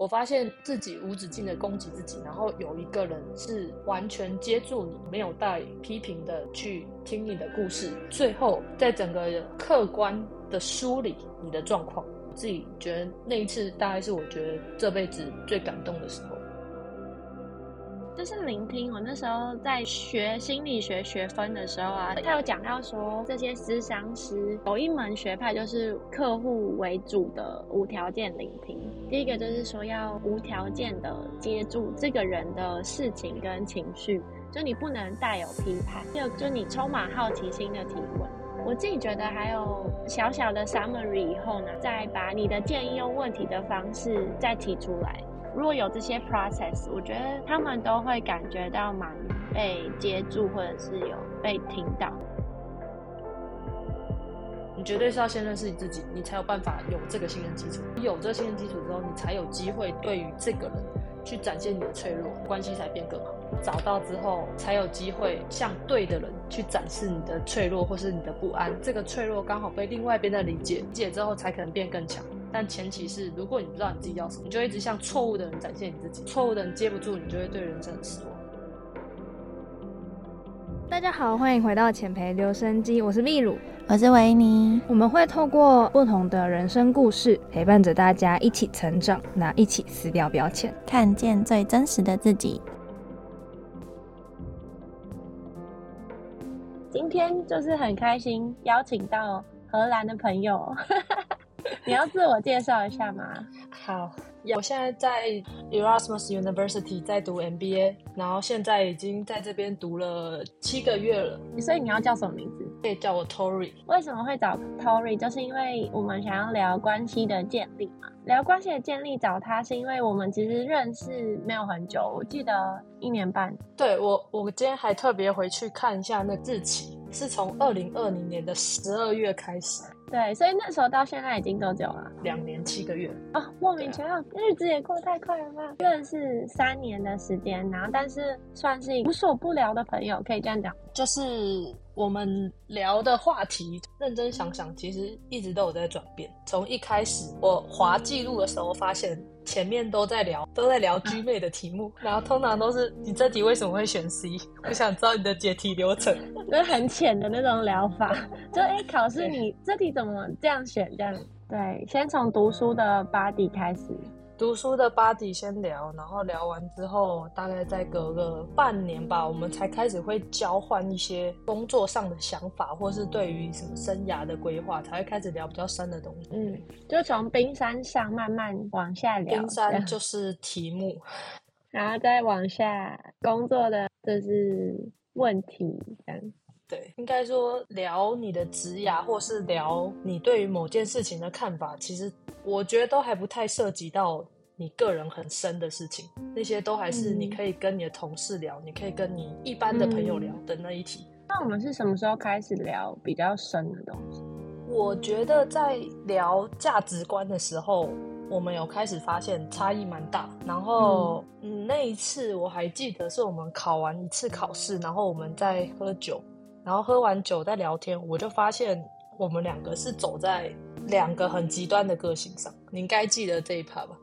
我发现自己无止境的攻击自己，然后有一个人是完全接住你，没有带批评的去听你的故事，最后在整个客观的梳理你的状况。自己觉得那一次大概是我觉得这辈子最感动的时候。就是聆听。我那时候在学心理学学分的时候啊，他有讲到说，这些咨商师有一门学派就是客户为主的无条件聆听。第一个就是说要无条件的接住这个人的事情跟情绪，就你不能带有批判。第二，就你充满好奇心的提问。我自己觉得还有小小的 summary 以后呢，再把你的建议用问题的方式再提出来。如果有这些 process，我觉得他们都会感觉到蛮被接住，或者是有被听到。你绝对是要先认识你自己，你才有办法有这个信任基础。有这个信任基础之后，你才有机会对于这个人去展现你的脆弱，关系才变更好。找到之后，才有机会向对的人去展示你的脆弱或是你的不安。这个脆弱刚好被另外一边的理解，理解之后才可能变更强。但前提是，如果你不知道你自己要什么，你就一直向错误的人展现你自己，错误的人接不住，你就会对人生很失望。大家好，欢迎回到浅培留声机，我是秘鲁，我是维尼。我们会透过不同的人生故事，陪伴着大家一起成长，那一起撕掉标签，看见最真实的自己。今天就是很开心，邀请到荷兰的朋友。你要自我介绍一下吗？好，我现在在 Erasmus University 在读 MBA，然后现在已经在这边读了七个月了。所以你要叫什么名字？可以叫我 Tory。为什么会找 Tory？就是因为我们想要聊关系的建立嘛。聊关系的建立找他，是因为我们其实认识没有很久，我记得一年半。对我，我今天还特别回去看一下那日期，是从二零二零年的十二月开始。对，所以那时候到现在已经多久了？两年七个月啊，莫名其妙，日子也过太快了吧？认识三年的时间，然后但是算是无所不聊的朋友，可以这样讲。就是我们聊的话题，认真想想，其实一直都有在转变。从一开始我滑记录的时候，发现。前面都在聊，都在聊居妹的题目，然后通常都是你这题为什么会选 C？我想知道你的解题流程，就很浅的那种疗法，就哎，考试你这题怎么这样选？这样对，先从读书的 body 开始。读书的 body 先聊，然后聊完之后，大概再隔个半年吧，我们才开始会交换一些工作上的想法，或是对于什么生涯的规划，才会开始聊比较深的东西。嗯，就从冰山上慢慢往下聊。冰山就是题目，然后再往下工作的就是问题，这样。对，应该说聊你的职涯，或是聊你对于某件事情的看法，其实我觉得都还不太涉及到你个人很深的事情，那些都还是你可以跟你的同事聊，你可以跟你一般的朋友聊的那一题。那我们是什么时候开始聊比较深的东西？我觉得在聊价值观的时候，我们有开始发现差异蛮大。然后，嗯，那一次我还记得是我们考完一次考试，然后我们在喝酒。然后喝完酒再聊天，我就发现我们两个是走在两个很极端的个性上。你应该记得这一趴吧？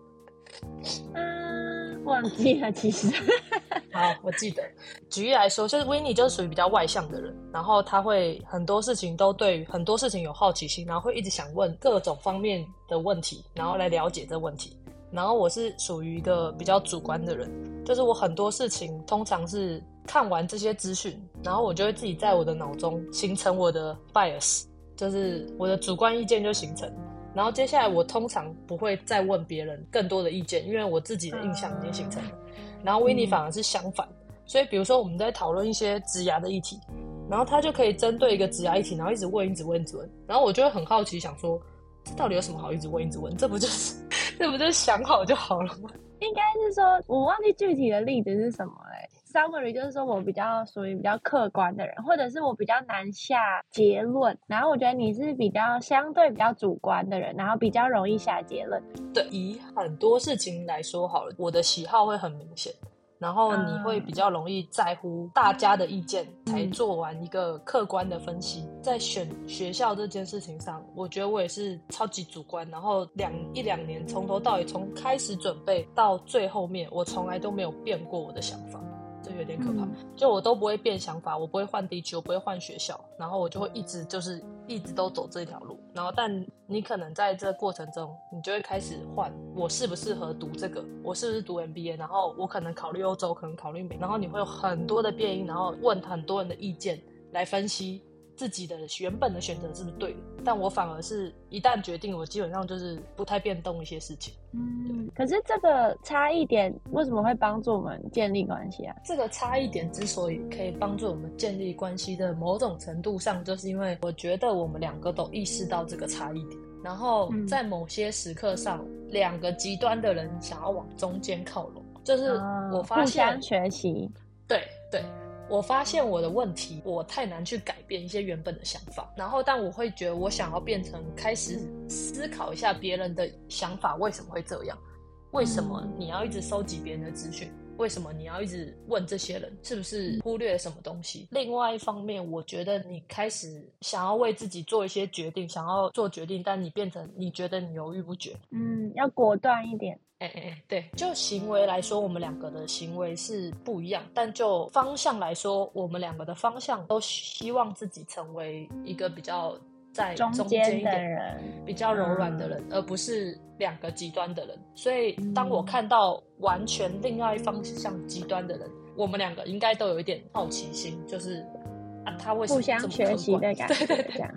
嗯，忘记了，其实。好，我记得。举例来说，就是维尼就是属于比较外向的人，然后他会很多事情都对很多事情有好奇心，然后会一直想问各种方面的问题，然后来了解这问题。然后我是属于一个比较主观的人，就是我很多事情通常是。看完这些资讯，然后我就会自己在我的脑中形成我的 bias，就是我的主观意见就形成。然后接下来我通常不会再问别人更多的意见，因为我自己的印象已经形成了。然后维尼反而是相反，所以比如说我们在讨论一些植牙的议题，然后他就可以针对一个植牙议题，然后一直问，一直问，一直问。然后我就会很好奇，想说这到底有什么好一直问，一直问？这不就是这不就是想好就好了吗？应该是说我忘记具体的例子是什么嘞。Summary 就是说我比较属于比较客观的人，或者是我比较难下结论。然后我觉得你是比较相对比较主观的人，然后比较容易下结论。对，以很多事情来说好了，我的喜好会很明显。然后你会比较容易在乎大家的意见，才做完一个客观的分析。在选学校这件事情上，我觉得我也是超级主观。然后两一两年从头到尾，从开始准备到最后面，我从来都没有变过我的想法。这有点可怕，就我都不会变想法，我不会换地区，我不会换学校，然后我就会一直就是一直都走这条路。然后，但你可能在这过程中，你就会开始换，我适不适合读这个？我是不是读 MBA？然后我可能考虑欧洲，可能考虑美，然后你会有很多的变因，然后问很多人的意见来分析。自己的原本的选择是不是对的？但我反而是一旦决定，我基本上就是不太变动一些事情。嗯，可是这个差异点为什么会帮助我们建立关系啊？这个差异点之所以可以帮助我们建立关系的某种程度上，就是因为我觉得我们两个都意识到这个差异点，然后在某些时刻上，两个极端的人想要往中间靠拢，就是我发现学习，对对。我发现我的问题，我太难去改变一些原本的想法，然后但我会觉得我想要变成开始思考一下别人的想法为什么会这样，为什么你要一直收集别人的资讯，为什么你要一直问这些人？是不是忽略了什么东西？另外一方面，我觉得你开始想要为自己做一些决定，想要做决定，但你变成你觉得你犹豫不决，嗯，要果断一点。哎哎哎，对，就行为来说，我们两个的行为是不一样，但就方向来说，我们两个的方向都希望自己成为一个比较在中间一点、比较柔软的人，而不是两个极端的人。所以，当我看到完全另外一方向极端的人，我们两个应该都有一点好奇心，就是。他为互相学习的感觉，这样。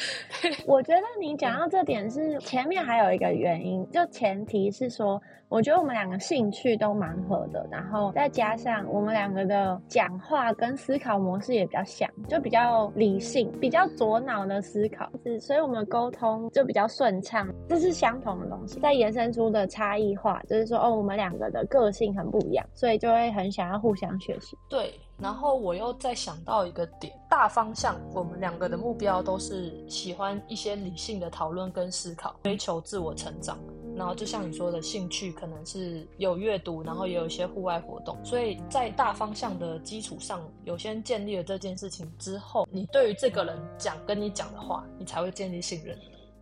我觉得你讲到这点是前面还有一个原因，就前提是说，我觉得我们两个兴趣都蛮合的，然后再加上我们两个的讲话跟思考模式也比较像，就比较理性，比较左脑的思考，是，所以我们沟通就比较顺畅。这是相同的东西，再延伸出的差异化，就是说，哦，我们两个的个性很不一样，所以就会很想要互相学习。对。然后我又再想到一个点，大方向，我们两个的目标都是喜欢一些理性的讨论跟思考，追求自我成长。然后就像你说的，兴趣可能是有阅读，然后也有一些户外活动。所以在大方向的基础上，有先建立了这件事情之后，你对于这个人讲跟你讲的话，你才会建立信任。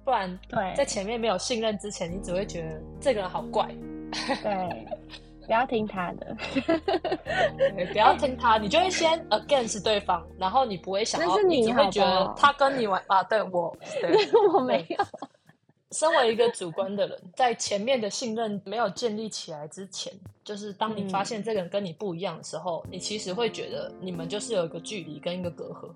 不然，对，在前面没有信任之前，你只会觉得这个人好怪。对。不要听他的，不要听他，你就会先 against 对方，然后你不会想要，你只会觉得他跟你玩啊，对我，对 我没有。身为一个主观的人，在前面的信任没有建立起来之前，就是当你发现这个人跟你不一样的时候，你其实会觉得你们就是有一个距离跟一个隔阂。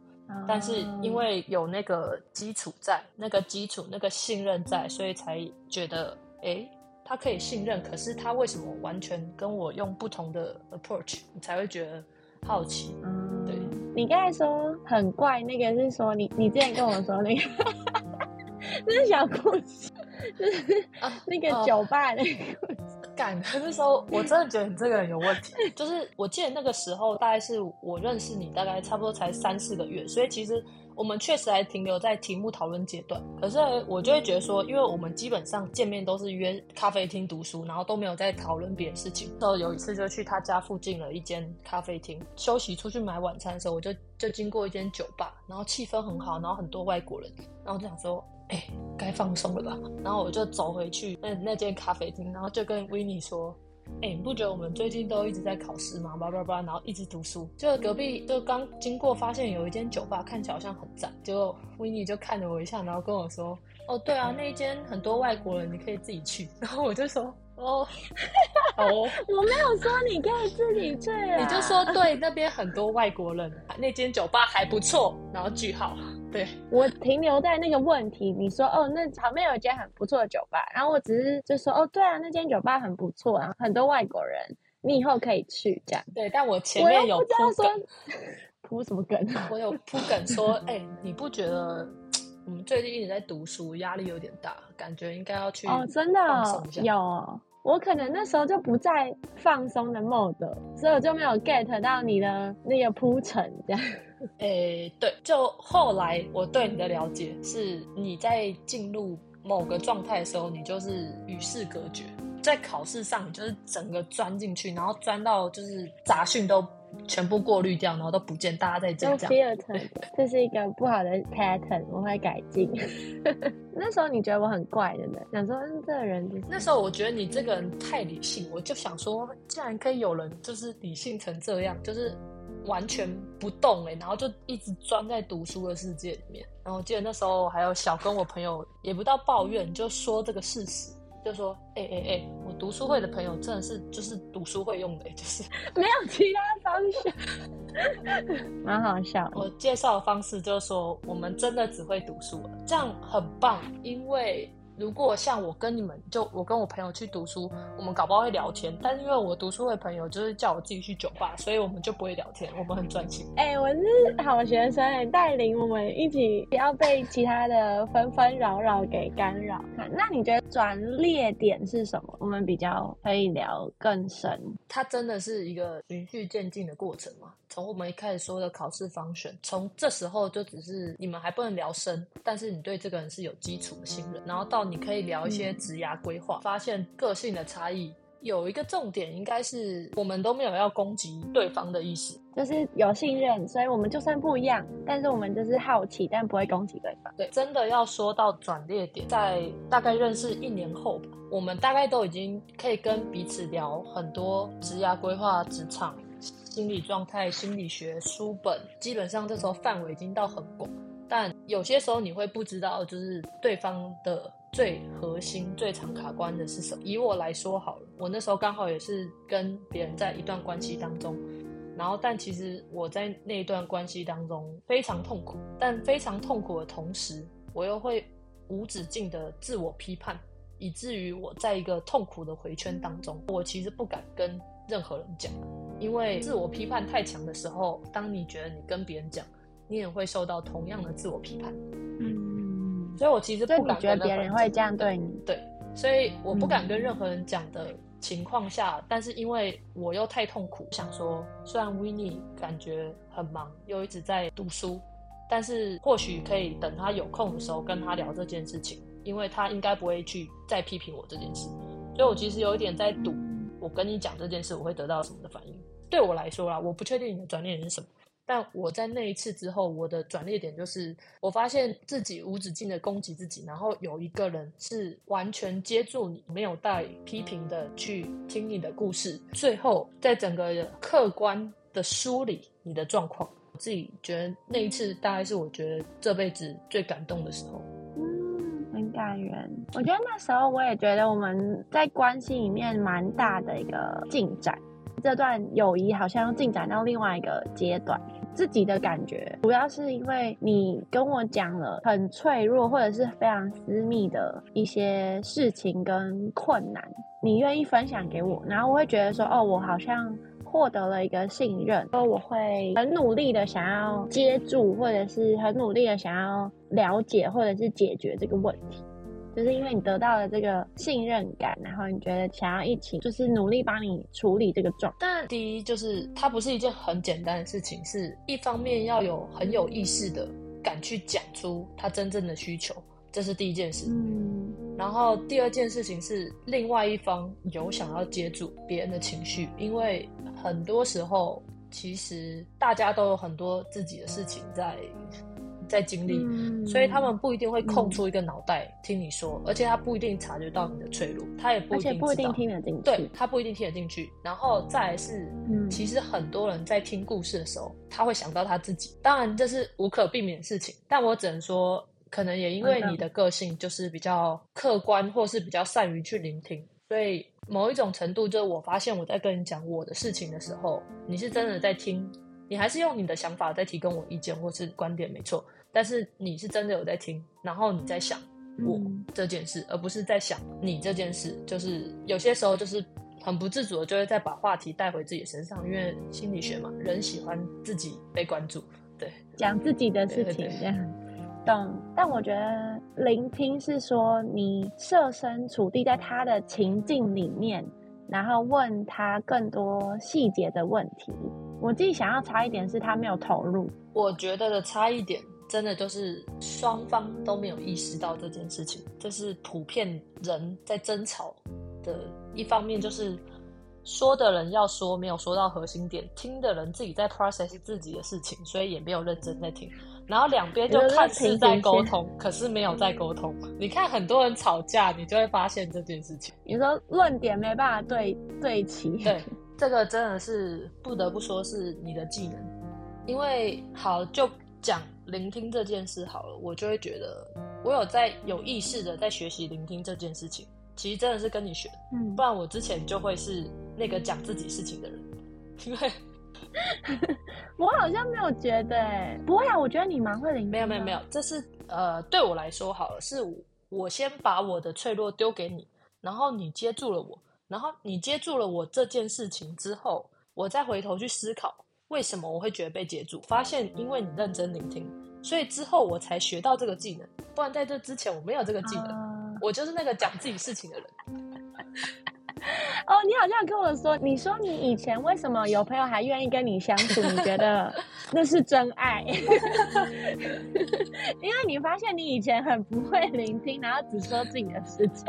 但是因为有那个基础在，那个基础那个信任在，所以才觉得哎。他可以信任，可是他为什么完全跟我用不同的 approach？你才会觉得好奇。嗯，对。你刚才说很怪，那个是说你你之前跟我说那个，那是小故事，就是那个酒吧那个。干，可是说我真的觉得你这个人有问题。就是我记得那个时候，大概是我认识你，大概差不多才三四个月，所以其实。我们确实还停留在题目讨论阶段，可是我就会觉得说，因为我们基本上见面都是约咖啡厅读书，然后都没有在讨论别的事情。然后有一次就去他家附近的一间咖啡厅休息，出去买晚餐的时候，我就就经过一间酒吧，然后气氛很好，然后很多外国人，然后就想说，哎，该放松了吧？然后我就走回去那那间咖啡厅，然后就跟维尼说。哎，你不觉得我们最近都一直在考试吗？叭叭叭，然后一直读书。就隔壁就刚经过，发现有一间酒吧，看起来好像很赞。结果维尼就看了我一下，然后跟我说：“哦，对啊，那一间很多外国人，你可以自己去。”然后我就说：“哦，哦，我没有说你可以自己去啊。”你就说对，那边很多外国人，那间酒吧还不错。然后句号。对我停留在那个问题，你说哦，那旁边有一间很不错的酒吧，然后我只是就说哦，对啊，那间酒吧很不错啊，很多外国人，你以后可以去这样。对，但我前面有铺梗，铺什么梗？我有铺梗说，哎，你不觉得我们最近一直在读书，压力有点大，感觉应该要去哦，真的有。我可能那时候就不在放松的 mode，所以我就没有 get 到你的那个铺陈这样。诶，对，就后来我对你的了解是，你在进入某个状态的时候，你就是与世隔绝，在考试上，你就是整个钻进去，然后钻到就是杂讯都全部过滤掉，然后都不见，大家在就讲这样。这是一个不好的 pattern，我会改进。那时候你觉得我很怪，对不对？想说，嗯，这个人就是那时候我觉得你这个人太理性，我就想说，既然可以有人就是理性成这样，就是完全不动哎、然后就一直钻在读书的世界里面。然后我记得那时候还有小跟我朋友，也不到抱怨，就说这个事实，就说，哎哎哎，我读书会的朋友真的是就是读书会用的、欸，就是 没有其他方式，蛮好笑。我介绍的方式就是说，我们真的只会读书了，这样很棒。因为如果像我跟你们，就我跟我朋友去读书，我们搞不好会聊天，但是因为我读书的朋友就是叫我自己去酒吧，所以我们就不会聊天，我们很专心。哎、我是好学生哎，带领我们一起不要被其他的纷纷扰扰给干扰。那你觉得转捩点是什么？我们比较可以聊更深。它真的是一个循序渐进的过程嘛。从我们一开始说的考试方选，从这时候就只是你们还不能聊深，但是你对这个人是有基础的信任，然后到你可以聊一些职涯规划，发现个性的差异。有一个重点应该是我们都没有要攻击对方的意思，就是有信任，所以我们就算不一样，但是我们就是好奇，但不会攻击对方。对，真的要说到转捩点，在大概认识一年后吧，我们大概都已经可以跟彼此聊很多职涯规划、职场、心理状态、心理学、书本，基本上这时候范围已经到很广。但有些时候你会不知道，就是对方的最核心、最常卡关的是什么。以我来说好了，我那时候刚好也是跟别人在一段关系当中，然后但其实我在那一段关系当中非常痛苦，但非常痛苦的同时，我又会无止境的自我批判，以至于我在一个痛苦的回圈当中，我其实不敢跟任何人讲，因为自我批判太强的时候，当你觉得你跟别人讲，你也会受到同样的自我批判，嗯，所以我其实不觉得别人会这样对你？对，所以我不敢跟嗯任何人讲的情况下，但是因为我又太痛苦，想说虽然 w i n n i e 感觉很忙，又一直在读书，但是或许可以等他有空的时候跟他聊这件事情，因为他应该不会去再批评我这件事，所以我其实有一点在赌，我跟你讲这件事，我会得到什么的反应。对我来说啦，我不确定你的转念是什么。但我在那一次之后，我的转捩点就是，我发现自己无止境的攻击自己，然后有一个人是完全接住你，没有带批评的去听你的故事，最后在整个客观的梳理你的状况。我自己觉得那一次大概是我觉得这辈子最感动的时候。感人。我觉得那时候我也觉得我们在关系里面蛮大的一个进展，这段友谊好像进展到另外一个阶段。自己的感觉主要是因为你跟我讲了很脆弱或者是非常私密的一些事情跟困难，你愿意分享给我，然后我会觉得说，哦，我好像。获得了一个信任，说我会很努力的想要接住，或者是很努力的想要了解，或者是解决这个问题。就是因为你得到了这个信任感，然后你觉得想要一起，就是努力帮你处理这个状。但第一就是它不是一件很简单的事情，是一方面要有很有意识的敢去讲出他真正的需求，这是第一件事。嗯，然后第二件事情是，另外一方有想要接住别人的情绪，因为很多时候其实大家都有很多自己的事情在在经历，嗯所以他们不一定会空出一个脑袋听你说，而且他不一定察觉到你的脆弱，他也不一定不一定听得进去。对他不一定听得进去。然后再来是，嗯其实很多人在听故事的时候，他会想到他自己，当然这是无可避免的事情，但我只能说，可能也因为你的个性就是比较客观，或是比较善于去聆听，所以某一种程度，就是我发现我在跟你讲我的事情的时候，你是真的在听，你还是用你的想法在提供我意见或是观点，没错，但是你是真的有在听，然后你在想。我嗯这件事，而不是在想你这件事。就是有些时候就是很不自主的，就会再把话题带回自己身上，因为心理学嘛，人喜欢自己被关注。对，讲自己的事情这样。懂，但我觉得聆听是说你设身处地在他的情境里面，然后问他更多细节的问题。我自己想要差一点是他没有投入，我觉得的差异点，真的就是双方都没有意识到这件事情，这是普遍人在争吵的一方面就是说的人要说，没有说到核心点；听的人自己在 process 自己的事情，所以也没有认真在听。然后两边就看似在沟通，可是没有在沟通。你看很多人吵架，你就会发现这件事情。你说论点没办法对对齐，对，这个真的是不得不说是你的技能。因为好就讲聆听这件事好了，我就会觉得我有在有意识的在学习聆听这件事情。其实真的是跟你学，嗯，不然我之前就会是那个讲自己事情的人，因为。我好像没有觉得，不会啊，我觉得你蛮会聆听。没有没有没有，这是呃，对我来说好了，是我先把我的脆弱丢给你，然后你接住了我，然后你接住了我这件事情之后，我再回头去思考为什么我会觉得被接住，发现因为你认真聆听，所以之后我才学到这个技能，不然在这之前我没有这个技能，我就是那个讲自己事情的人。哦，你好像跟我说，你说你以前为什么有朋友还愿意跟你相处？你觉得 那是真爱？因为你发现你以前很不会聆听，然后只说自己的事情，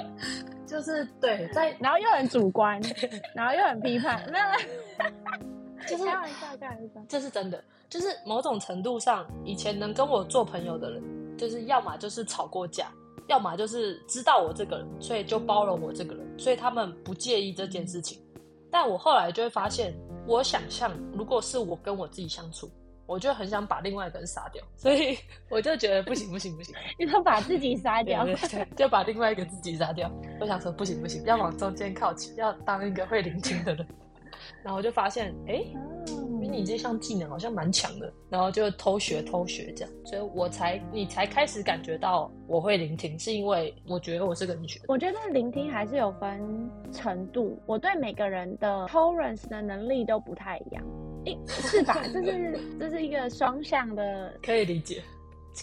就是对，在然后又很主观，然后又很批判，那就是开玩笑，开玩笑，这是真的。就是某种程度上，以前能跟我做朋友的人，就是要么就是吵过架。要么就是知道我这个人，所以就包容我这个人，所以他们不介意这件事情。但我后来就会发现，我想象如果是我跟我自己相处，我就很想把另外一个人杀掉，所以 我就觉得不行不行不行，你说把自己杀掉，就把另外一个自己杀掉。我想说不行不行，要往中间靠齐，要当一个会聆听的人。然后我就发现，哎。你这项技能好像蛮强的，然后就偷学偷学这样，所以我才你才开始感觉到我会聆听，是因为我觉得我是个你学。我觉得聆听还是有分程度，我对每个人的 tolerance 的能力都不太一样，是吧？这是这是一个双向的，可以理解。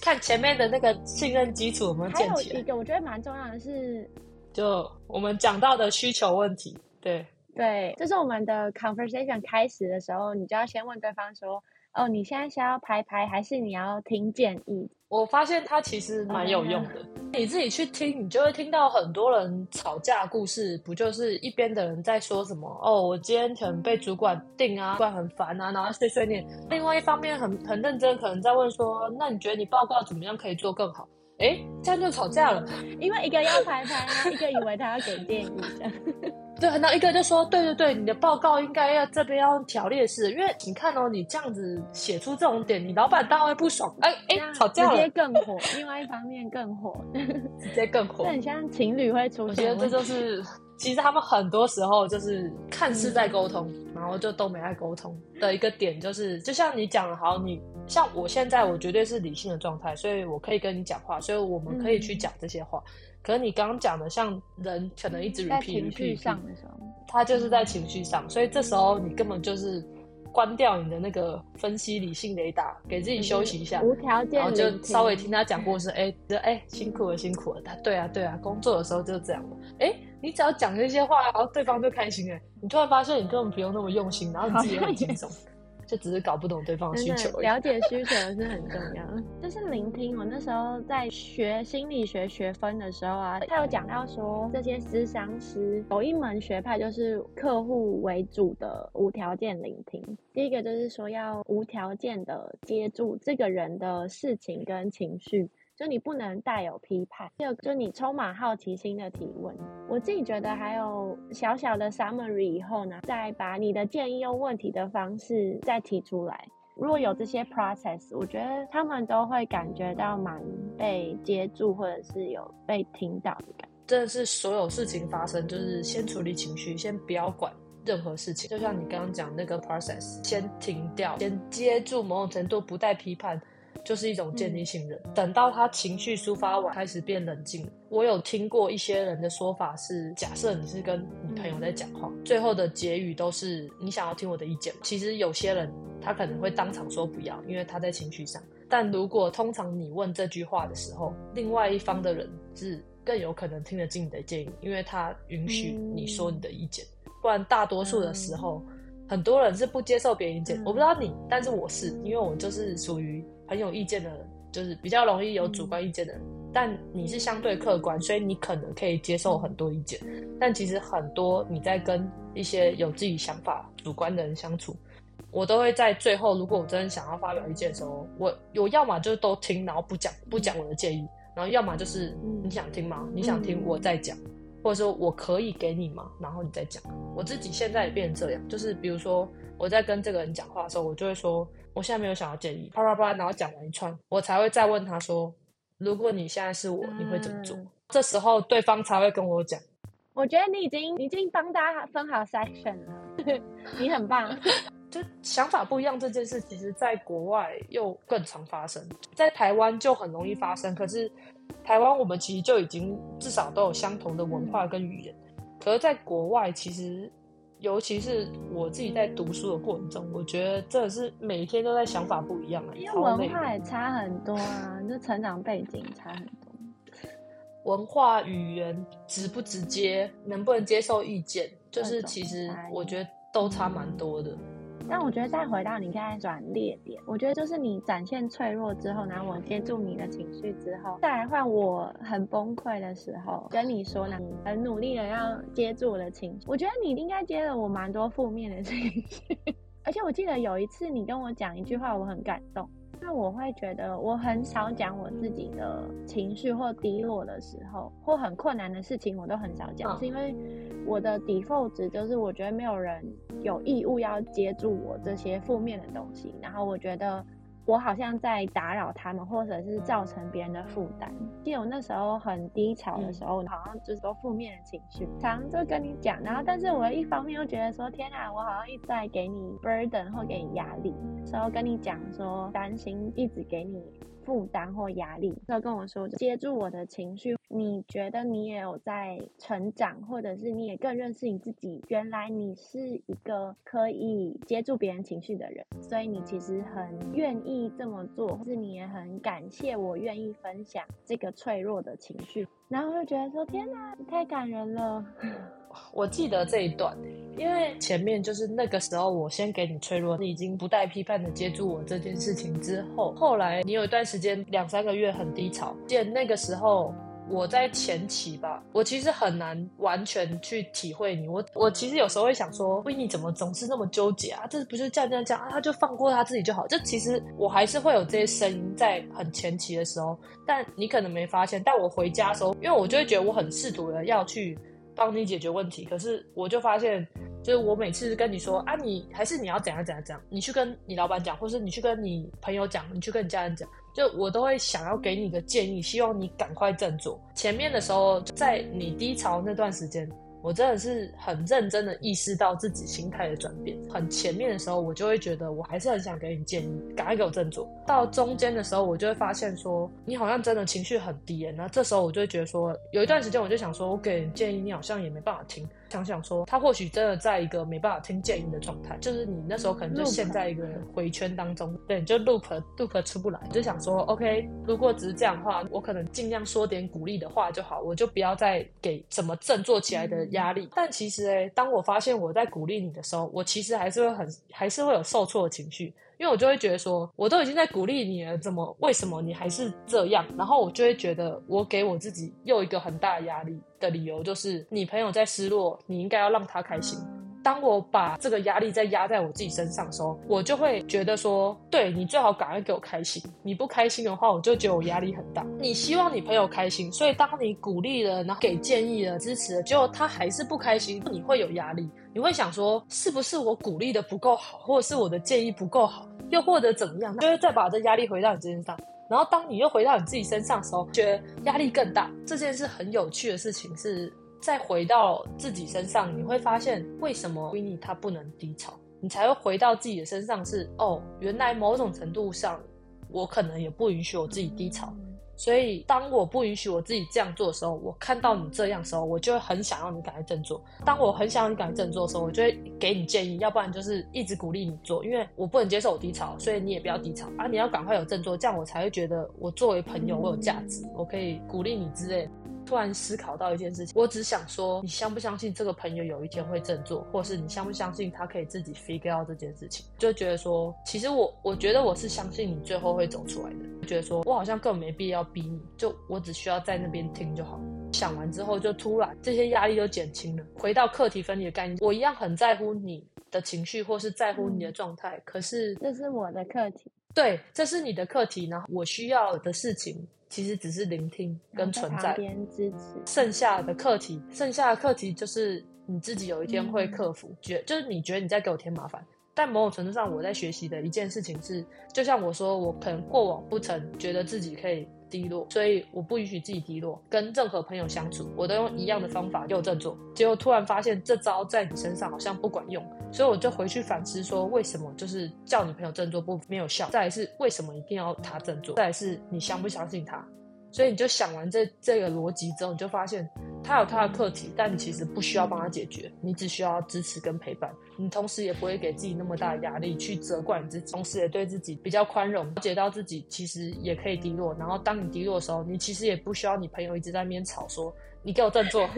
看前面的那个信任基础有没有建起来？还有一个我觉得蛮重要的是，就我们讲到的需求问题，对。对，就是我们的 conversation 开始的时候，你就要先问对方说：“哦，你现在是要排排，还是你要听建议？”我发现它其实蛮有用的。你自己去听，你就会听到很多人吵架故事，不就是一边的人在说什么？哦，我今天可能被主管定啊，主管很烦啊，然后碎碎念。另外一方面很很认真，可能在问说：“那你觉得你报告怎么样可以做更好？”哎，这样就吵架了，因为一个要拍拍，一个以为他要给建议。对，然后一个就说：“对对对，你的报告应该要这边要条列式，因为你看哦，你这样子写出这种点，你老板当然会不爽。哎哎，吵架了，直接更火。另外一方面更火，直接更火。很像情侣会出现。我觉得这就是，其实他们很多时候就是看似在沟通，然后就都没在沟通的一个点，就是就像你讲的，好，你像我现在我绝对是理性的状态，所以我可以跟你讲话，所以我们可以去讲这些话。可是你刚刚讲的，像人可能一直 repeat，情绪上的时候，他就是在情绪上，所以这时候你根本就是关掉你的那个分析理性雷达，给自己休息一下，无条件，然后就稍微听他讲故事，哎，哎，辛苦了，辛苦了，他对啊，对啊，工作的时候就是这样。的，哎，你只要讲这些话，然后对方就开心哎，你突然发现你根本不用那么用心，然后你自己很轻松。就只是搞不懂对方的需求，了解需求是很重要。就是聆听。我那时候在学心理学学分的时候啊，他有讲到说，这些思想师有一门学派就是客户为主的无条件聆听。第一个就是说要无条件的接住这个人的事情跟情绪。就你不能带有批判，就就你充满好奇心的提问。我自己觉得还有小小的 summary 以后呢，再把你的建议用问题的方式再提出来。如果有这些 process，我觉得他们都会感觉到蛮被接住，或者是有被听到的感觉。真的是所有事情发生，就是先处理情绪，先不要管任何事情。就像你刚刚讲那个 process，先停掉，先接住，某种程度不带批判。就是一种建立信任。等到他情绪抒发完，开始变冷静。我有听过一些人的说法是：假设你是跟你朋友在讲话，最后的结语都是“你想要听我的意见”。其实有些人他可能会当场说不要，因为他在情绪上。但如果通常你问这句话的时候，另外一方的人是更有可能听得进你的建议，因为他允许你说你的意见。不然大多数的时候，很多人是不接受别人意见。我不知道你，但是我是，因为我就是属于。很有意见的人，就是比较容易有主观意见的人，但你是相对客观，所以你可能可以接受很多意见。但其实很多你在跟一些有自己想法、主观的人相处，我都会在最后，如果我真的想要发表意见的时候，我我要么就都听，然后不讲不讲我的建议，然后要么就是你想听吗？你想听我再讲，或者说我可以给你吗？然后你再讲。我自己现在也变成这样，就是比如说我在跟这个人讲话的时候，我就会说我现在没有想要建议，啪啪啪，然后讲完一串，我才会再问他说，如果你现在是我，你会怎么做？嗯这时候对方才会跟我讲。我觉得你已经已经帮大家分好 section 了，你很棒。就想法不一样这件事，其实在国外又更常发生，在台湾就很容易发生。可是台湾我们其实就已经至少都有相同的文化跟语言，可是在国外其实，尤其是我自己在读书的过程中，我觉得真的是每天都在想法不一样啊，因为文化也差很多啊，就成长背景差很多。文化、语言直不直接，能不能接受意见，就是其实我觉得都差蛮多的。但我觉得再回到你刚才转裂点，我觉得就是你展现脆弱之后，然后我接住你的情绪之后，再来换我很崩溃的时候，跟你说呢，你很努力的要接住我的情绪。我觉得你应该接了我蛮多负面的情绪，而且我记得有一次你跟我讲一句话，我很感动。那我会觉得我很少讲我自己的情绪或低落的时候，或很困难的事情，我都很少讲，嗯是因为我的 default 值就是我觉得没有人有义务要接住我这些负面的东西，然后我觉得我好像在打扰他们，或者是造成别人的负担。记得我那时候很低潮的时候，好像就是都负面的情绪，常常就跟你讲，然后但是我一方面又觉得说，天啊，我好像一直在给你 burden 或给你压力，时候跟你讲说担心，一直给你负担或压力，就跟我说接住我的情绪。你觉得你也有在成长，或者是你也更认识你自己，原来你是一个可以接住别人情绪的人，所以你其实很愿意这么做，或是你也很感谢我愿意分享这个脆弱的情绪，然后就觉得说天哪，太感人了。我记得这一段，因为前面就是那个时候，我先给你脆弱，你已经不带批判的接住我这件事情之后，后来你有一段时间两三个月很低潮，见那个时候。我在前期吧，我其实很难完全去体会你。我我其实有时候会想说，维尼怎么总是那么纠结啊？这不是这样这样这样啊？他就放过他自己就好。这其实我还是会有这些声音在很前期的时候，但你可能没发现。但我回家的时候，因为我就会觉得我很试图的要去帮你解决问题，可是我就发现，就是我每次跟你说啊，你还是你要怎样怎样怎样，你去跟你老板讲，或是你去跟你朋友讲，你去跟你家人讲，就我都会想要给你个建议，希望你赶快振作。前面的时候，在你低潮那段时间。我真的是很认真的意识到自己心态的转变。很前面的时候，我就会觉得我还是很想给你建议，赶快给我振作。到中间的时候，我就会发现说，你好像真的情绪很低。那这时候我就会觉得说，有一段时间我就想说，我给你建议，你好像也没办法听。想想说，他或许真的在一个没办法听建议的状态，就是你那时候可能就陷在一个回圈当中，对，你就 loop loop 出不来。就想说，OK，如果只是这样的话，我可能尽量说点鼓励的话就好，我就不要再给什么振作起来的压力。但其实，哎，当我发现我在鼓励你的时候，我其实还是会很，还是会有受挫的情绪。因为我就会觉得说，我都已经在鼓励你了，怎么为什么你还是这样？然后我就会觉得，我给我自己又一个很大的压力的理由就是，你朋友在失落，你应该要让他开心。当我把这个压力再压在我自己身上的时候，我就会觉得说，对你最好赶快给我开心。你不开心的话，我就觉得我压力很大。你希望你朋友开心，所以当你鼓励了，然后给建议了、支持了，结果他还是不开心，你会有压力。你会想说，是不是我鼓励的不够好，或者是我的建议不够好，又或者怎么样？就会再把这压力回到你身上。然后当你又回到你自己身上的时候，觉得压力更大。这件事很有趣的事情是。再回到自己身上，你会发现为什么 w i n n 他不能低潮，你才会回到自己的身上是哦，原来某种程度上，我可能也不允许我自己低潮。所以当我不允许我自己这样做的时候，我看到你这样的时候，我就会很想要你赶快振作。当我很想要你赶快振作的时候，我就会给你建议，要不然就是一直鼓励你做，因为我不能接受我低潮，所以你也不要低潮啊！你要赶快有振作，这样我才会觉得我作为朋友我有价值，我可以鼓励你之类。突然思考到一件事情，我只想说，你相不相信这个朋友有一天会振作，或是你相不相信他可以自己 figure out 这件事情？就觉得说，其实我我觉得我是相信你最后会走出来的。觉得说我好像根本没必要逼你，就我只需要在那边听就好。想完之后，就突然这些压力就减轻了。回到课题分离的概念，我一样很在乎你的情绪，或是在乎你的状态。可是这是我的课题，对，这是你的课题呢。我需要的事情其实只是聆听跟存在，边支持。剩下的课题，剩下的课题就是你自己有一天会克服。觉就是你觉得你在给我添麻烦。但某种程度上，我在学习的一件事情是，就像我说，我可能过往不曾觉得自己可以低落，所以我不允许自己低落。跟任何朋友相处，我都用一样的方法又振作。结果突然发现这招在你身上好像不管用，所以我就回去反思说，为什么就是叫你朋友振作不没有效？再来是为什么一定要他振作？再来是你相不相信他？所以你就想完这这个逻辑之后，你就发现他有他的课题，但你其实不需要帮他解决，你只需要支持跟陪伴。你同时也不会给自己那么大的压力去责怪你自己，同时也对自己比较宽容，了解到自己其实也可以低落。然后当你低落的时候，你其实也不需要你朋友一直在那边吵说。你给我振作，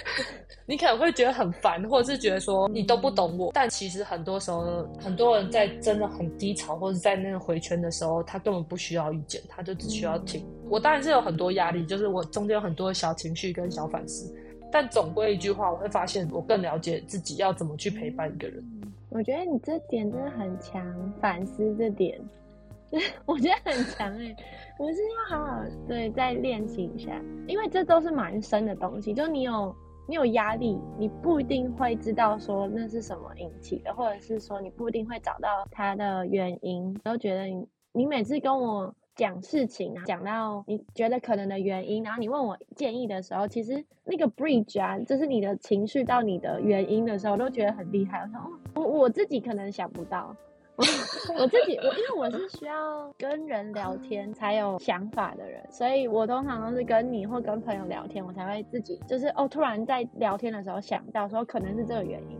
你可能会觉得很烦，或者是觉得说你都不懂我。但其实很多时候，很多人在真的很低潮，或者在那个回圈的时候，他根本不需要意见，他就只需要听。我当然是有很多压力，就是我中间有很多小情绪跟小反思。但总归一句话，我会发现我更了解自己要怎么去陪伴一个人。我觉得你这点真的很强，反思这点。我觉得很强哎，我是要好好对再练习一下，因为这都是蛮深的东西。就你有你有压力，你不一定会知道说那是什么引起的，或者是说你不一定会找到它的原因。都觉得你你每次跟我讲事情啊，讲到你觉得可能的原因，然后你问我建议的时候，其实那个 bridge 啊，就是你的情绪到你的原因的时候，都觉得很厉害。我说哦，我我自己可能想不到。我自己，我因为我是需要跟人聊天才有想法的人，所以我通常都是跟你或跟朋友聊天，我才会自己就是哦，突然在聊天的时候想到说可能是这个原因。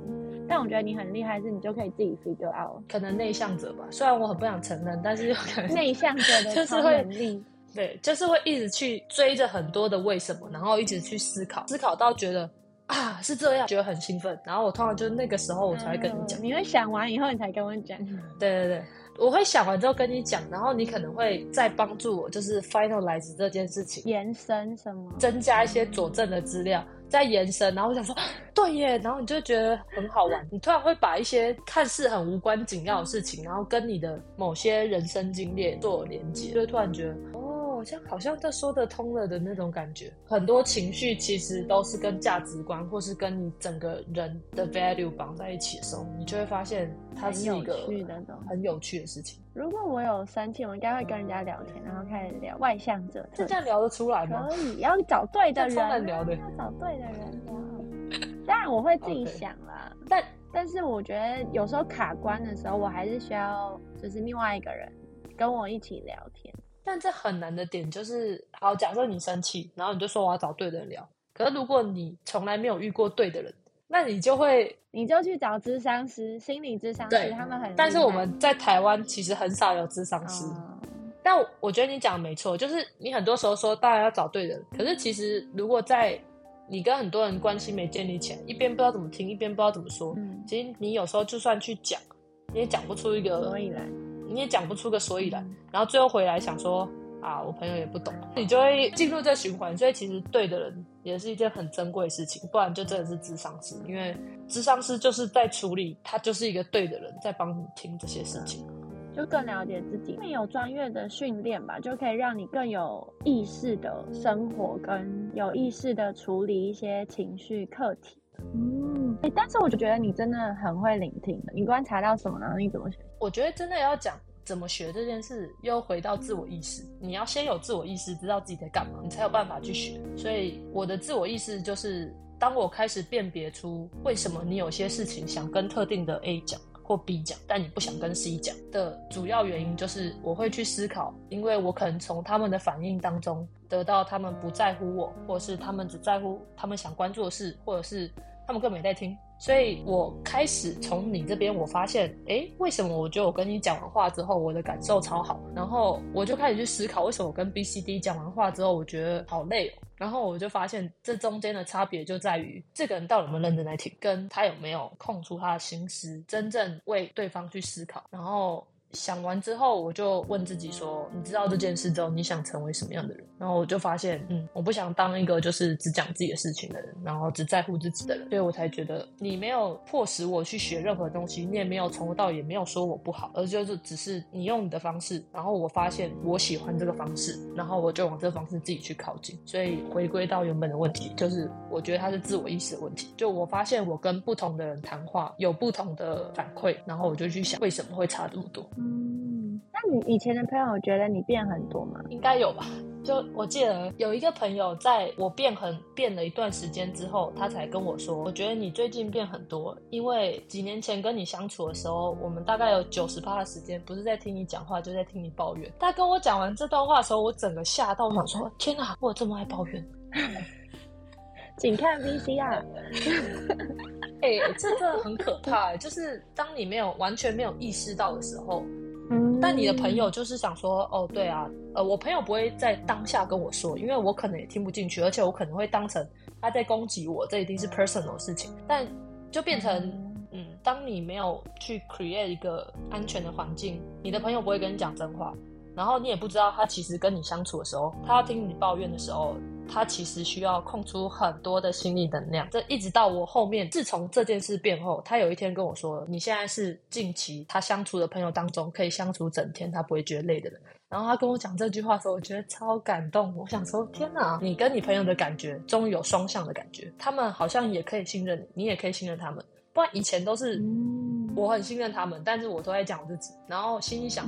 但我觉得你很厉害，是你就可以自己 figure out。可能内向者吧，虽然我很不想承认，但是有可能内向者的 超能力，对，就是会一直去追着很多的为什么，然后一直去思考，思考到觉得。啊，是这样，觉得很兴奋。然后我通常就是那个时候，我才会跟你讲。你会想完以后，你才跟我讲。对对对，我会想完之后跟你讲，然后你可能会再帮助我，就是 finalize 这件事情，延伸什么，增加一些佐证的资料，再延伸。然后我想说，对耶，然后你就觉得很好玩。你突然会把一些看似很无关紧要的事情，然后跟你的某些人生经历做连接，就突然觉得。好像好像这说得通了的那种感觉，很多情绪其实都是跟价值观或是跟你整个人的 value 绑在一起的时候，你就会发现它是一个很有趣的事情。如果我有生气，我应该会跟人家聊天，然后开始聊外向者，是这样聊得出来吗？可以，要找对的人，聊的，要找对的人聊。当然我会自己想啦，但但是我觉得有时候卡关的时候，我还是需要就是另外一个人跟我一起聊天。但这很难的点就是，好，假设你生气，然后你就说我要找对的人聊。可是如果你从来没有遇过对的人，那你就会，你就去找智商师、心理智商师，他们很。但是我们在台湾其实很少有智商师。但我觉得你讲的没错，就是你很多时候说大家要找对的人，可是其实如果在你跟很多人关系没建立起来，一边不知道怎么听，一边不知道怎么说，其实你有时候就算去讲，你也讲不出一个所以然。你也讲不出个所以然，然后最后回来想说啊，我朋友也不懂，你就会进入这循环。所以其实对的人也是一件很珍贵的事情，不然就真的是智商师，因为智商师就是在处理，他就是一个对的人，在帮你听这些事情，就更了解自己。有专业的训练吧，就可以让你更有意识的生活，跟有意识的处理一些情绪课题。嗯，哎，但是我就觉得你真的很会聆听。你观察到什么呢？你怎么学？我觉得真的要讲怎么学这件事，又回到自我意识。你要先有自我意识，知道自己在干嘛，你才有办法去学。所以我的自我意识就是，当我开始辨别出为什么你有些事情想跟特定的 A 讲或 B 讲，但你不想跟 C 讲的主要原因，就是我会去思考，因为我可能从他们的反应当中得到他们不在乎我，或者是他们只在乎他们想关注的事，或者是。他们根本没在听，所以我开始从你这边，我发现，哎，为什么我觉得我跟你讲完话之后，我的感受超好，然后我就开始去思考，为什么我跟 B、C、D 讲完话之后，我觉得好累哦。然后我就发现，这中间的差别就在于，这个人到底有没有认真在听，跟他有没有空出他的心思，真正为对方去思考，然后。想完之后，我就问自己说：“你知道这件事之后，你想成为什么样的人？”然后我就发现，嗯，我不想当一个就是只讲自己的事情的人，然后只在乎自己的人。所以我才觉得你没有迫使我去学任何东西，你也没有从头到尾也没有说我不好，而就是只是你用你的方式，然后我发现我喜欢这个方式，然后我就往这个方式自己去靠近。所以回归到原本的问题，就是我觉得它是自我意识的问题。就我发现我跟不同的人谈话有不同的反馈，然后我就去想为什么会差这么多。嗯，那你以前的朋友觉得你变很多吗？应该有吧。就我记得有一个朋友，在我变很变了一段时间之后，他才跟我说：“我觉得你最近变很多，因为几年前跟你相处的时候，我们大概有九十趴的时间不是在听你讲话，就在听你抱怨。”他跟我讲完这段话的时候，我整个吓到，我想说：“天哪，我这么爱抱怨？” 请看 VCR。哎，这个很可怕。就是当你没有完全没有意识到的时候。嗯但你的朋友就是想说，哦，对啊，呃，我朋友不会在当下跟我说，因为我可能也听不进去，而且我可能会当成他在攻击我，这一定是 personal 事情。但就变成，嗯，当你没有去 create 一个安全的环境，你的朋友不会跟你讲真话，然后你也不知道他其实跟你相处的时候，他要听你抱怨的时候。他其实需要空出很多的心理能量，这一直到我后面，自从这件事变后，他有一天跟我说：“你现在是近期他相处的朋友当中可以相处整天，他不会觉得累的人。”然后他跟我讲这句话的时候，我觉得超感动。我想说：“天哪，你跟你朋友的感觉终于有双向的感觉，他们好像也可以信任你，你也可以信任他们。不然以前都是我很信任他们，但是我都在讲自己，然后心里想：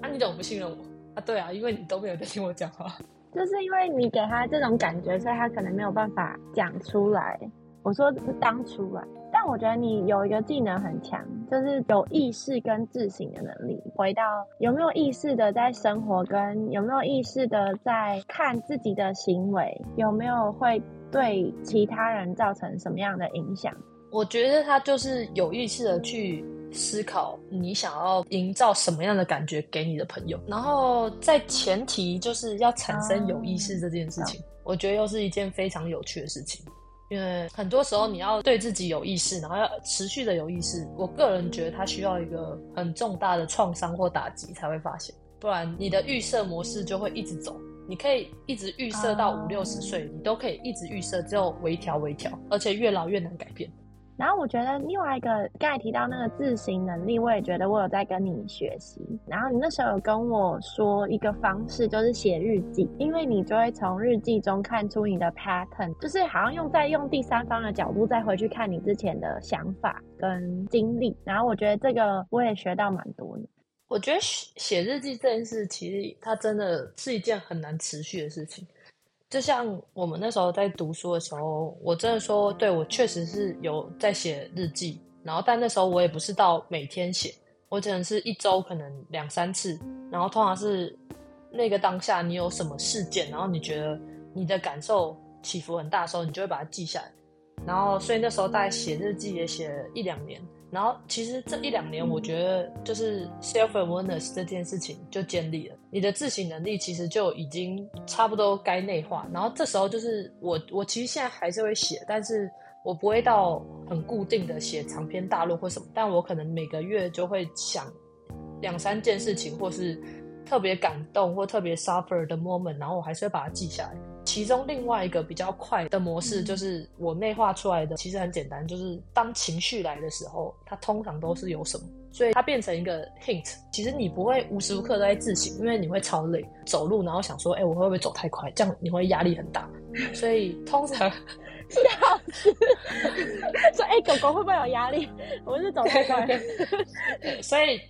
啊，你怎么不信任我？啊，对啊，因为你都没有在听我讲话。”就是因为你给他这种感觉，所以他可能没有办法讲出来。我说是当初啊，但我觉得你有一个技能很强，就是有意识跟自省的能力。回到有没有意识的在生活，跟有没有意识的在看自己的行为，有没有会对其他人造成什么样的影响？我觉得他就是有意识的去。思考你想要营造什么样的感觉给你的朋友，然后在前提就是要产生有意识这件事情，我觉得又是一件非常有趣的事情。因为很多时候你要对自己有意识，然后要持续的有意识。我个人觉得它需要一个很重大的创伤或打击才会发现，不然你的预设模式就会一直走。你可以一直预设到五六十岁，你都可以一直预设，只有微调微调，而且越老越难改变。然后我觉得另外一个刚才提到那个自省能力，我也觉得我有在跟你学习。然后你那时候有跟我说一个方式，就是写日记，因为你就会从日记中看出你的 pattern，就是好像用在用第三方的角度再回去看你之前的想法跟经历。然后我觉得这个我也学到蛮多的。我觉得写写日记这件事，其实它真的是一件很难持续的事情。就像我们那时候在读书的时候，我真的说，对我确实是有在写日记，然后但那时候我也不是到每天写，我只能是一周可能两三次，然后通常是那个当下你有什么事件，然后你觉得你的感受起伏很大的时候，你就会把它记下来，然后所以那时候大概写日记也写了一两年。然后其实这一两年，我觉得就是 self awareness 这件事情就建立了，你的自省能力其实就已经差不多该内化。然后这时候就是我，我其实现在还是会写，但是我不会到很固定的写长篇大论或什么，但我可能每个月就会想两三件事情，或是特别感动或特别 suffer 的 moment，然后我还是会把它记下来。其中另外一个比较快的模式，就是我内化出来的，其实很简单，就是当情绪来的时候，它通常都是有什么，所以它变成一个 hint。其实你不会无时无刻都在自省，因为你会超累，走路然后想说，哎，我会不会走太快？这样你会压力很大。所以通常 笑死，说哎，狗狗会不会有压力？我是走太快。所以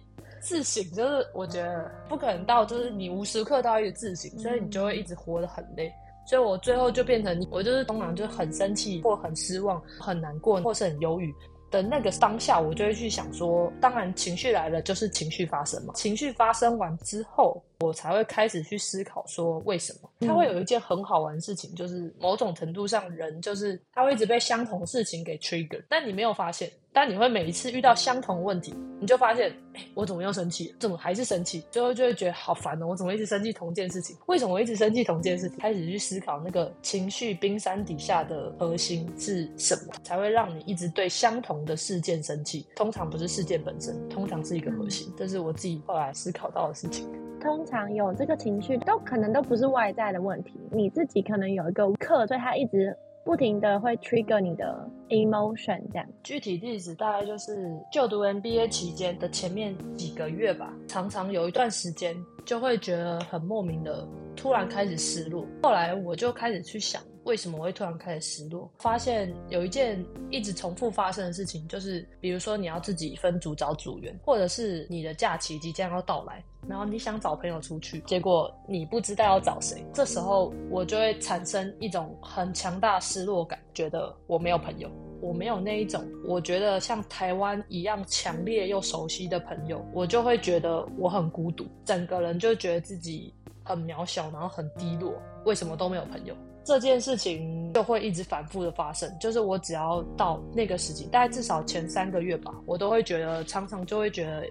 自省就是我觉得不可能到，就是你无时刻都要一直自省，所以你就会一直活得很累。所以我最后就变成，我就是通常就很生气或很失望、很难过或是很忧郁的那个当下，我就会去想说，当然情绪来了就是情绪发生嘛。情绪发生完之后，我才会开始去思考说为什么。它会有一件很好玩的事情，就是某种程度上人就是他会一直被相同事情给 trigger，但你没有发现。但你会每一次遇到相同问题，你就发现，我怎么又生气？怎么还是生气？最后就会觉得好烦哦，我怎么一直生气同一件事情？为什么我一直生气同一件事情？开始去思考那个情绪冰山底下的核心是什么，才会让你一直对相同的事件生气？通常不是事件本身，通常是一个核心。这是我自己后来思考到的事情。通常有这个情绪，都可能都不是外在的问题，你自己可能有一个课，所以他一直不停的会 trigger 你的 emotion 这样。具体例子大概就是就读 MBA 期间的前面几个月吧，常常有一段时间就会觉得很莫名的，突然开始失落。后来我就开始去想。为什么我会突然开始失落？发现有一件一直重复发生的事情，就是比如说你要自己分组找组员，或者是你的假期即将要到来，然后你想找朋友出去，结果你不知道要找谁，这时候我就会产生一种很强大失落感，觉得我没有朋友，我没有那一种我觉得像台湾一样强烈又熟悉的朋友，我就会觉得我很孤独，整个人就觉得自己很渺小，然后很低落，为什么都没有朋友？这件事情就会一直反复的发生，就是我只要到那个时期，大概至少前三个月吧，我都会觉得常常就会觉得，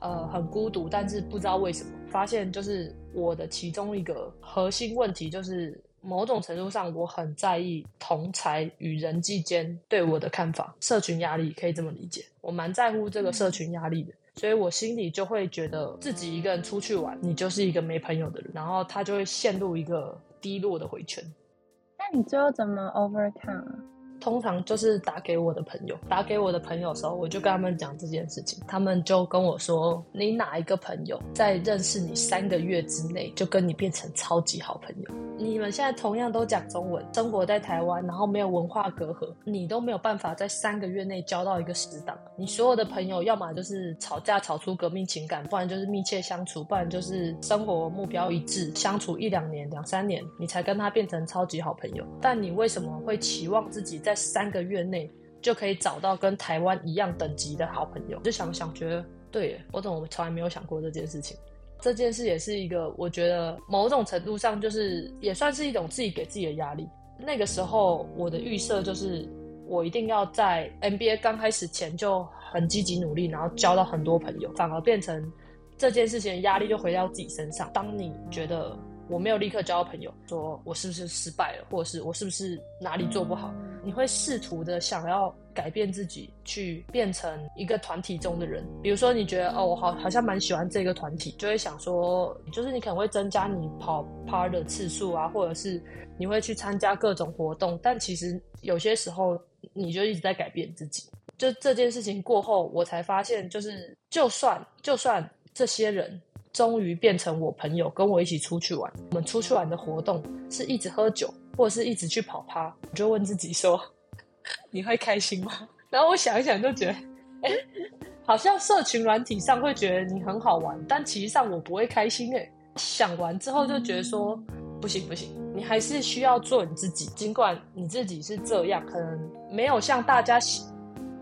呃，很孤独，但是不知道为什么，发现就是我的其中一个核心问题，就是某种程度上我很在意同才与人际间对我的看法，社群压力可以这么理解，我蛮在乎这个社群压力的，所以我心里就会觉得自己一个人出去玩，你就是一个没朋友的人，然后他就会陷入一个低落的回圈。你最后怎么 overcome？通常就是打给我的朋友，打给我的朋友的时候，我就跟他们讲这件事情，他们就跟我说：“你哪一个朋友在认识你三个月之内就跟你变成超级好朋友？你们现在同样都讲中文，生活在台湾，然后没有文化隔阂，你都没有办法在三个月内交到一个死党。你所有的朋友，要么就是吵架吵出革命情感，不然就是密切相处，不然就是生活目标一致，相处一两年、两三年，你才跟他变成超级好朋友。但你为什么会期望自己在？在三个月内就可以找到跟台湾一样等级的好朋友，就想想觉得对，我怎么从来没有想过这件事情？这件事也是一个，我觉得某种程度上就是也算是一种自己给自己的压力。那个时候我的预设就是，我一定要在 NBA 刚开始前就很积极努力，然后交到很多朋友，反而变成这件事情的压力就回到自己身上。当你觉得。我没有立刻交朋友，说我是不是失败了，或者是我是不是哪里做不好？你会试图的想要改变自己，去变成一个团体中的人。比如说，你觉得哦，我好好像蛮喜欢这个团体，就会想说，就是你可能会增加你跑跑的次数啊，或者是你会去参加各种活动。但其实有些时候，你就一直在改变自己。就这件事情过后，我才发现，就是就算就算这些人。终于变成我朋友，跟我一起出去玩。我们出去玩的活动是一直喝酒，或者是一直去跑趴。我就问自己说：“ 你会开心吗？”然后我想一想，就觉得，哎，好像社群软体上会觉得你很好玩，但其实上我不会开心。哎，想完之后就觉得说，不行不行，你还是需要做你自己。尽管你自己是这样，可能没有像大家喜，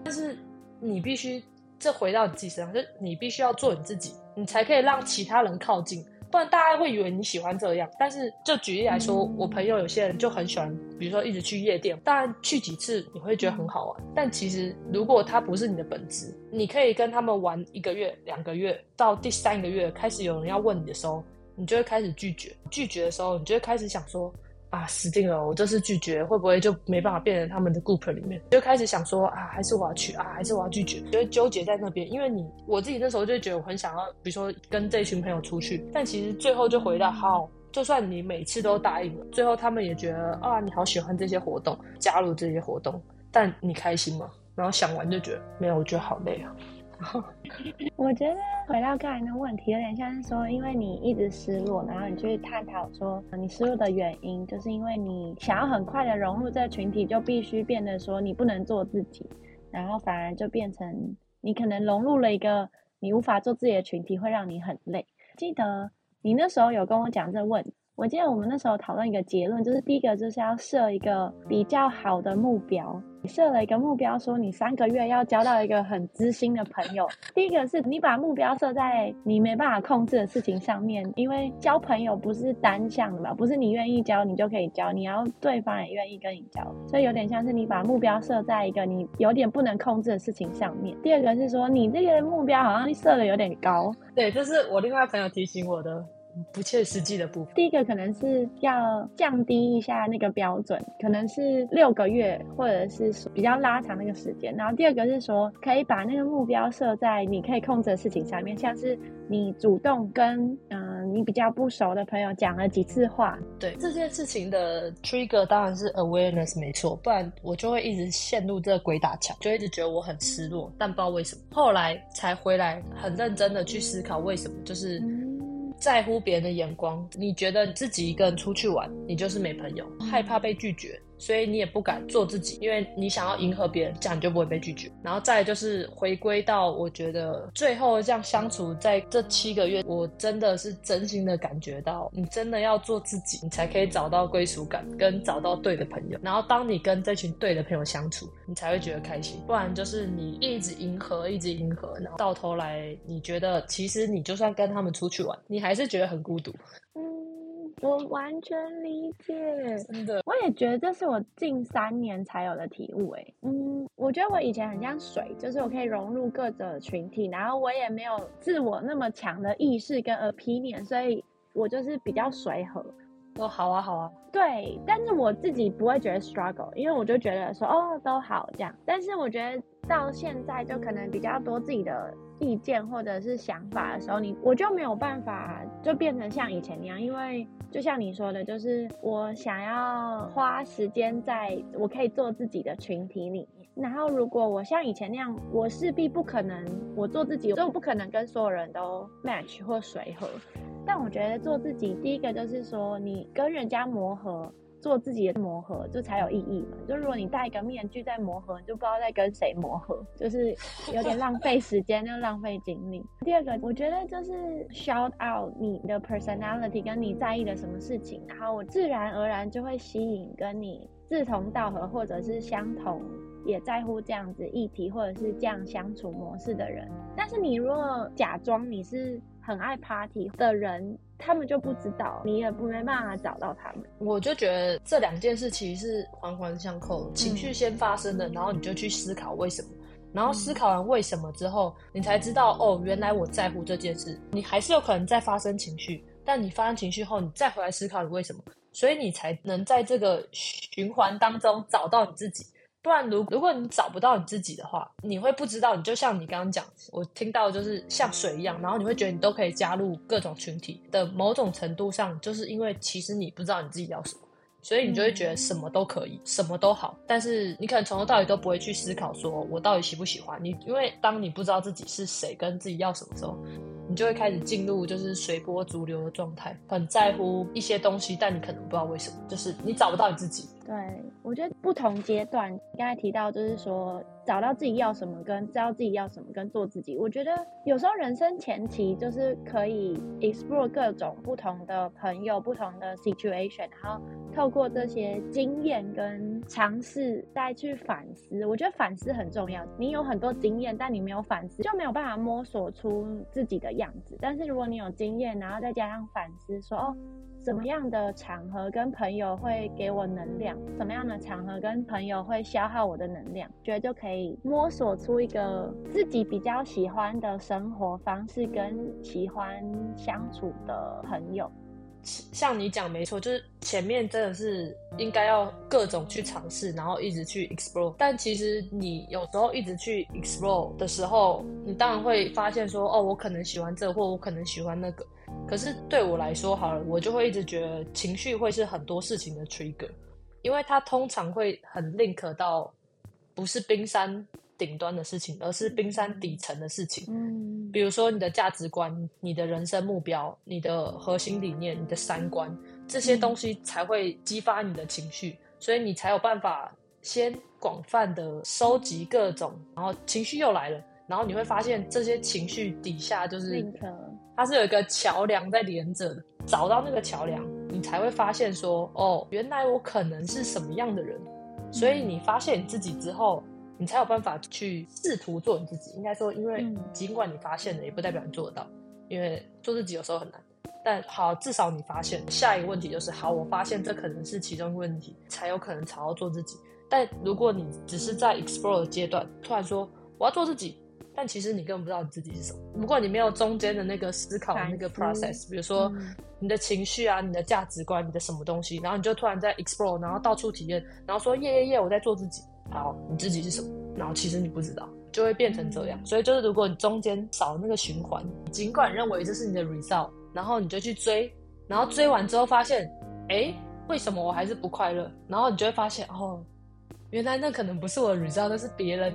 但是你必须。这回到你自己身上，就你必须要做你自己，你才可以让其他人靠近，不然大家会以为你喜欢这样。但是就举例来说，我朋友有些人就很喜欢，比如说一直去夜店，当然去几次你会觉得很好玩，但其实如果他不是你的本质，你可以跟他们玩一个月、两个月，到第三个月开始有人要问你的时候，你就会开始拒绝。拒绝的时候，你就会开始想说。啊，死定了！我这次拒绝，会不会就没办法变成他们的 group 里面？就开始想说啊，还是我要去啊，还是我要拒绝？就会纠结在那边。因为你我自己那时候就觉得我很想要，比如说跟这群朋友出去，但其实最后就回到好，就算你每次都答应了，最后他们也觉得啊，你好喜欢这些活动，加入这些活动，但你开心吗？然后想完就觉得没有，我觉得好累啊。我觉得回到刚才的问题，有点像是说，因为你一直失落，然后你去探讨说，你失落的原因，就是因为你想要很快的融入这个群体，就必须变得说你不能做自己，然后反而就变成你可能融入了一个你无法做自己的群体，会让你很累。记得你那时候有跟我讲这问我记得我们那时候讨论一个结论，就是第一个就是要设一个比较好的目标。你设了一个目标，说你三个月要交到一个很知心的朋友。第一个是你把目标设在你没办法控制的事情上面，因为交朋友不是单向的嘛，不是你愿意交你就可以交，你要对方也愿意跟你交，所以有点像是你把目标设在一个你有点不能控制的事情上面。第二个是说你这个目标好像设的有点高，对，这是我另外朋友提醒我的。不切实际的部分。第一个可能是要降低一下那个标准，可能是六个月，或者是比较拉长那个时间。然后第二个是说，可以把那个目标设在你可以控制的事情上面，像是你主动跟嗯你比较不熟的朋友讲了几次话。对这件事情的 trigger 当然是 awareness 没错，不然我就会一直陷入这个鬼打墙，就一直觉得我很失落，但不知道为什么。后来才回来很认真的去思考为什么，就是。在乎别人的眼光，你觉得你自己一个人出去玩，你就是没朋友，害怕被拒绝。所以你也不敢做自己，因为你想要迎合别人，这样你就不会被拒绝。然后再就是回归到，我觉得最后这样相处，在这七个月，我真的是真心的感觉到，你真的要做自己，你才可以找到归属感，跟找到对的朋友。然后当你跟这群对的朋友相处，你才会觉得开心。不然就是你一直迎合，一直迎合，然后到头来，你觉得其实你就算跟他们出去玩，你还是觉得很孤独。我完全理解，真的，我也觉得这是我近三年才有的体悟。哎，嗯，我觉得我以前很像水，就是我可以融入各个群体，然后我也没有自我那么强的意识跟 opinion，所以我就是比较随和。哦，好啊，好啊，对，但是我自己不会觉得 struggle，因为我就觉得说，哦，都好这样。但是我觉得到现在就可能比较多自己的。意见或者是想法的时候，你我就没有办法就变成像以前那样，因为就像你说的，就是我想要花时间在我可以做自己的群体里面。然后如果我像以前那样，我势必不可能我做自己，所以我不可能跟所有人都 match 或随和。但我觉得做自己，第一个就是说你跟人家磨合。做自己的磨合，就才有意义嘛。就如果你戴一个面具在磨合，你就不知道在跟谁磨合，就是有点浪费时间，又浪费精力。第二个，我觉得就是 shout out 你的 personality，跟你在意的什么事情，然后我自然而然就会吸引跟你志同道合，或者是相同也在乎这样子议题，或者是这样相处模式的人。但是你如果假装你是很爱 party 的人。他们就不知道，你也不没办法找到他们。我就觉得这两件事其实是环环相扣，情绪先发生的，然后你就去思考为什么，然后思考完为什么之后，你才知道哦，原来我在乎这件事。你还是有可能再发生情绪，但你发生情绪后，你再回来思考你为什么，所以你才能在这个循环当中找到你自己。不然，如如果你找不到你自己的话，你会不知道。你就像你刚刚讲，我听到就是像水一样，然后你会觉得你都可以加入各种群体的某种程度上，就是因为其实你不知道你自己要什么，所以你就会觉得什么都可以，什么都好。但是你可能从头到尾都不会去思考，说我到底喜不喜欢你。因为当你不知道自己是谁跟自己要什么时候，你就会开始进入就是随波逐流的状态，很在乎一些东西，但你可能不知道为什么，就是你找不到你自己。对，我觉得不同阶段，刚才提到就是说找到自己要什么，跟知道自己要什么，跟做自己。我觉得有时候人生前期就是可以 explore 各种不同的朋友、不同的 situation，然后透过这些经验跟尝试再去反思。我觉得反思很重要。你有很多经验，但你没有反思，就没有办法摸索出自己的样子。但是如果你有经验，然后再加上反思，说哦。什么样的场合跟朋友会给我能量？什么样的场合跟朋友会消耗我的能量？觉得就可以摸索出一个自己比较喜欢的生活方式跟喜欢相处的朋友。像你讲没错，就是前面真的是应该要各种去尝试，然后一直去 explore。但其实你有时候一直去 explore 的时候，你当然会发现说，哦，我可能喜欢这，或我可能喜欢那个。可是对我来说，好了，我就会一直觉得情绪会是很多事情的 trigger，因为它通常会很 link 到不是冰山顶端的事情，而是冰山底层的事情。嗯，比如说你的价值观、你的人生目标、你的核心理念、你的三观这些东西才会激发你的情绪，所以你才有办法先广泛的收集各种，然后情绪又来了，然后你会发现这些情绪底下就是。它是有一个桥梁在连着的，找到那个桥梁，你才会发现说，哦，原来我可能是什么样的人。所以你发现你自己之后，你才有办法去试图做你自己。应该说，因为嗯尽管你发现了，也不代表你做得到，因为做自己有时候很难。但好，至少你发现。下一个问题就是，好，我发现这可能是其中一个问题，才有可能朝到做自己。但如果你只是在 explore 的阶段，突然说我要做自己，但其实你根本不知道你自己是什么。如果你没有中间的那个思考的那个 process，比如说嗯你的情绪啊、你的价值观、你的什么东西，然后你就突然在 explore，然后到处体验，然后说耶耶耶，我在做自己。好，你自己是什么？然后其实你不知道，就会变成这样。所以就是如果你中间少那个循环，尽管认为这是你的 result，然后你就去追，然后追完之后发现，哎，为什么我还是不快乐？然后你就会发现，哦，原来那可能不是我的 result，那是别人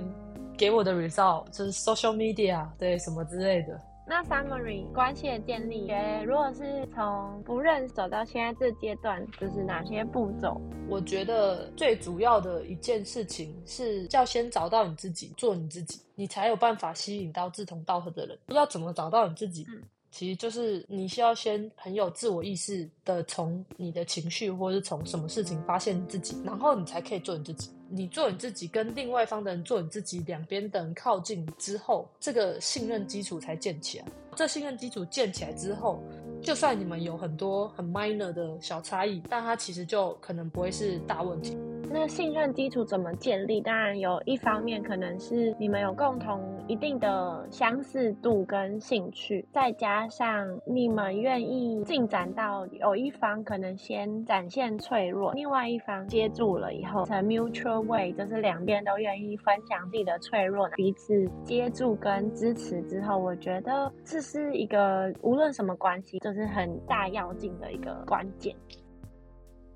给我的 result，就是 social media 对什么之类的。那 summary 关系的建立，如果是从不认识走到现在这阶段，就是哪些步骤？我觉得最主要的一件事情是要先找到你自己，做你自己，你才有办法吸引到志同道合的人。要怎么找到你自己？嗯其实就是你需要先很有自我意识的从你的情绪或者是从什么事情发现自己，然后你才可以做你自己。你做你自己，跟另外一方的人做你自己，两边的人靠近之后，这个信任基础才建起来。这信任基础建起来之后，就算你们有很多很 minor 的小差异，但它其实就可能不会是大问题。那信任基础怎么建立？当然有一方面可能是你们有共同一定的相似度跟兴趣，再加上你们愿意进展到有一方可能先展现脆弱，另外一方接住了以后，成 mutual way，就是两边都愿意分享自己的脆弱，彼此接住跟支持之后，我觉得这是一个无论什么关系，就是很大要紧的一个关键。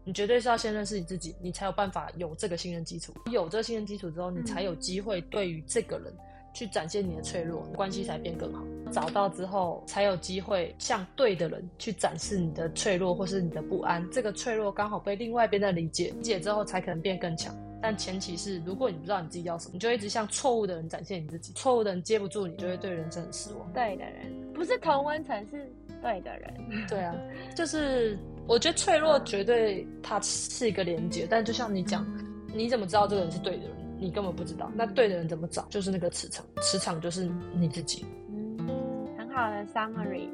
你绝对是要先认识你自己，你才有办法有这个信任基础。有这个信任基础之后，你才有机会对于这个人去展现你的脆弱，关系才变更好。找到之后，才有机会向对的人去展示你的脆弱或是你的不安。这个脆弱刚好被另外一边的理解，理解之后才可能变更强。但前提是，如果你不知道你自己要什么，你就一直向错误的人展现你自己，错误的人接不住你，就会对人生很失望。对的人不是同温层，是对的人。对啊，就是我觉得脆弱绝对它是一个连接，但就像你讲，你怎么知道这个人是对的人？你根本不知道。那对的人怎么找？就是那个磁场，磁场就是你自己。嗯，很好的 summary。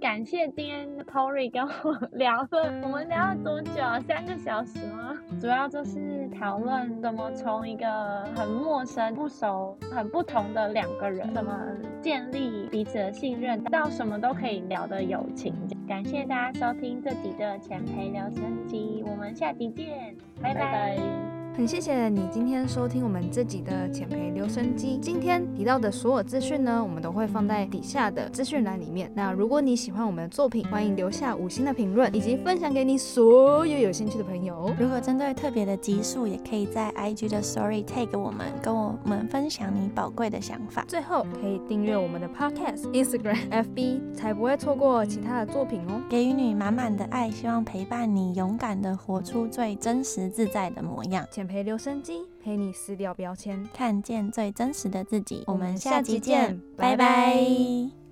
感谢今天 Tory 跟我 聊了，我们聊了多久啊？三个小时吗？主要就是讨论怎么从一个很陌生、不熟、很不同的两个人，怎么建立彼此的信任，到什么都可以聊的友情。感谢大家收听这集的前陪聊升级，我们下集见，拜拜拜拜。很谢谢你今天收听我们这集的浅培留声机。今天提到的所有资讯呢，我们都会放在底下的资讯栏里面。那如果你喜欢我们的作品，欢迎留下五星的评论，以及分享给你所有有兴趣的朋友。如果针对特别的集数，也可以在 IG 的 Story tag 我们，跟我们分享你宝贵的想法。最后可以订阅我们的 Podcast、Instagram、FB，才不会错过其他的作品哦。给予你满满的爱，希望陪伴你勇敢的活出最真实自在的模样，浅培留声机陪你撕掉标签。看见最真实的自己。我们下下集集见拜拜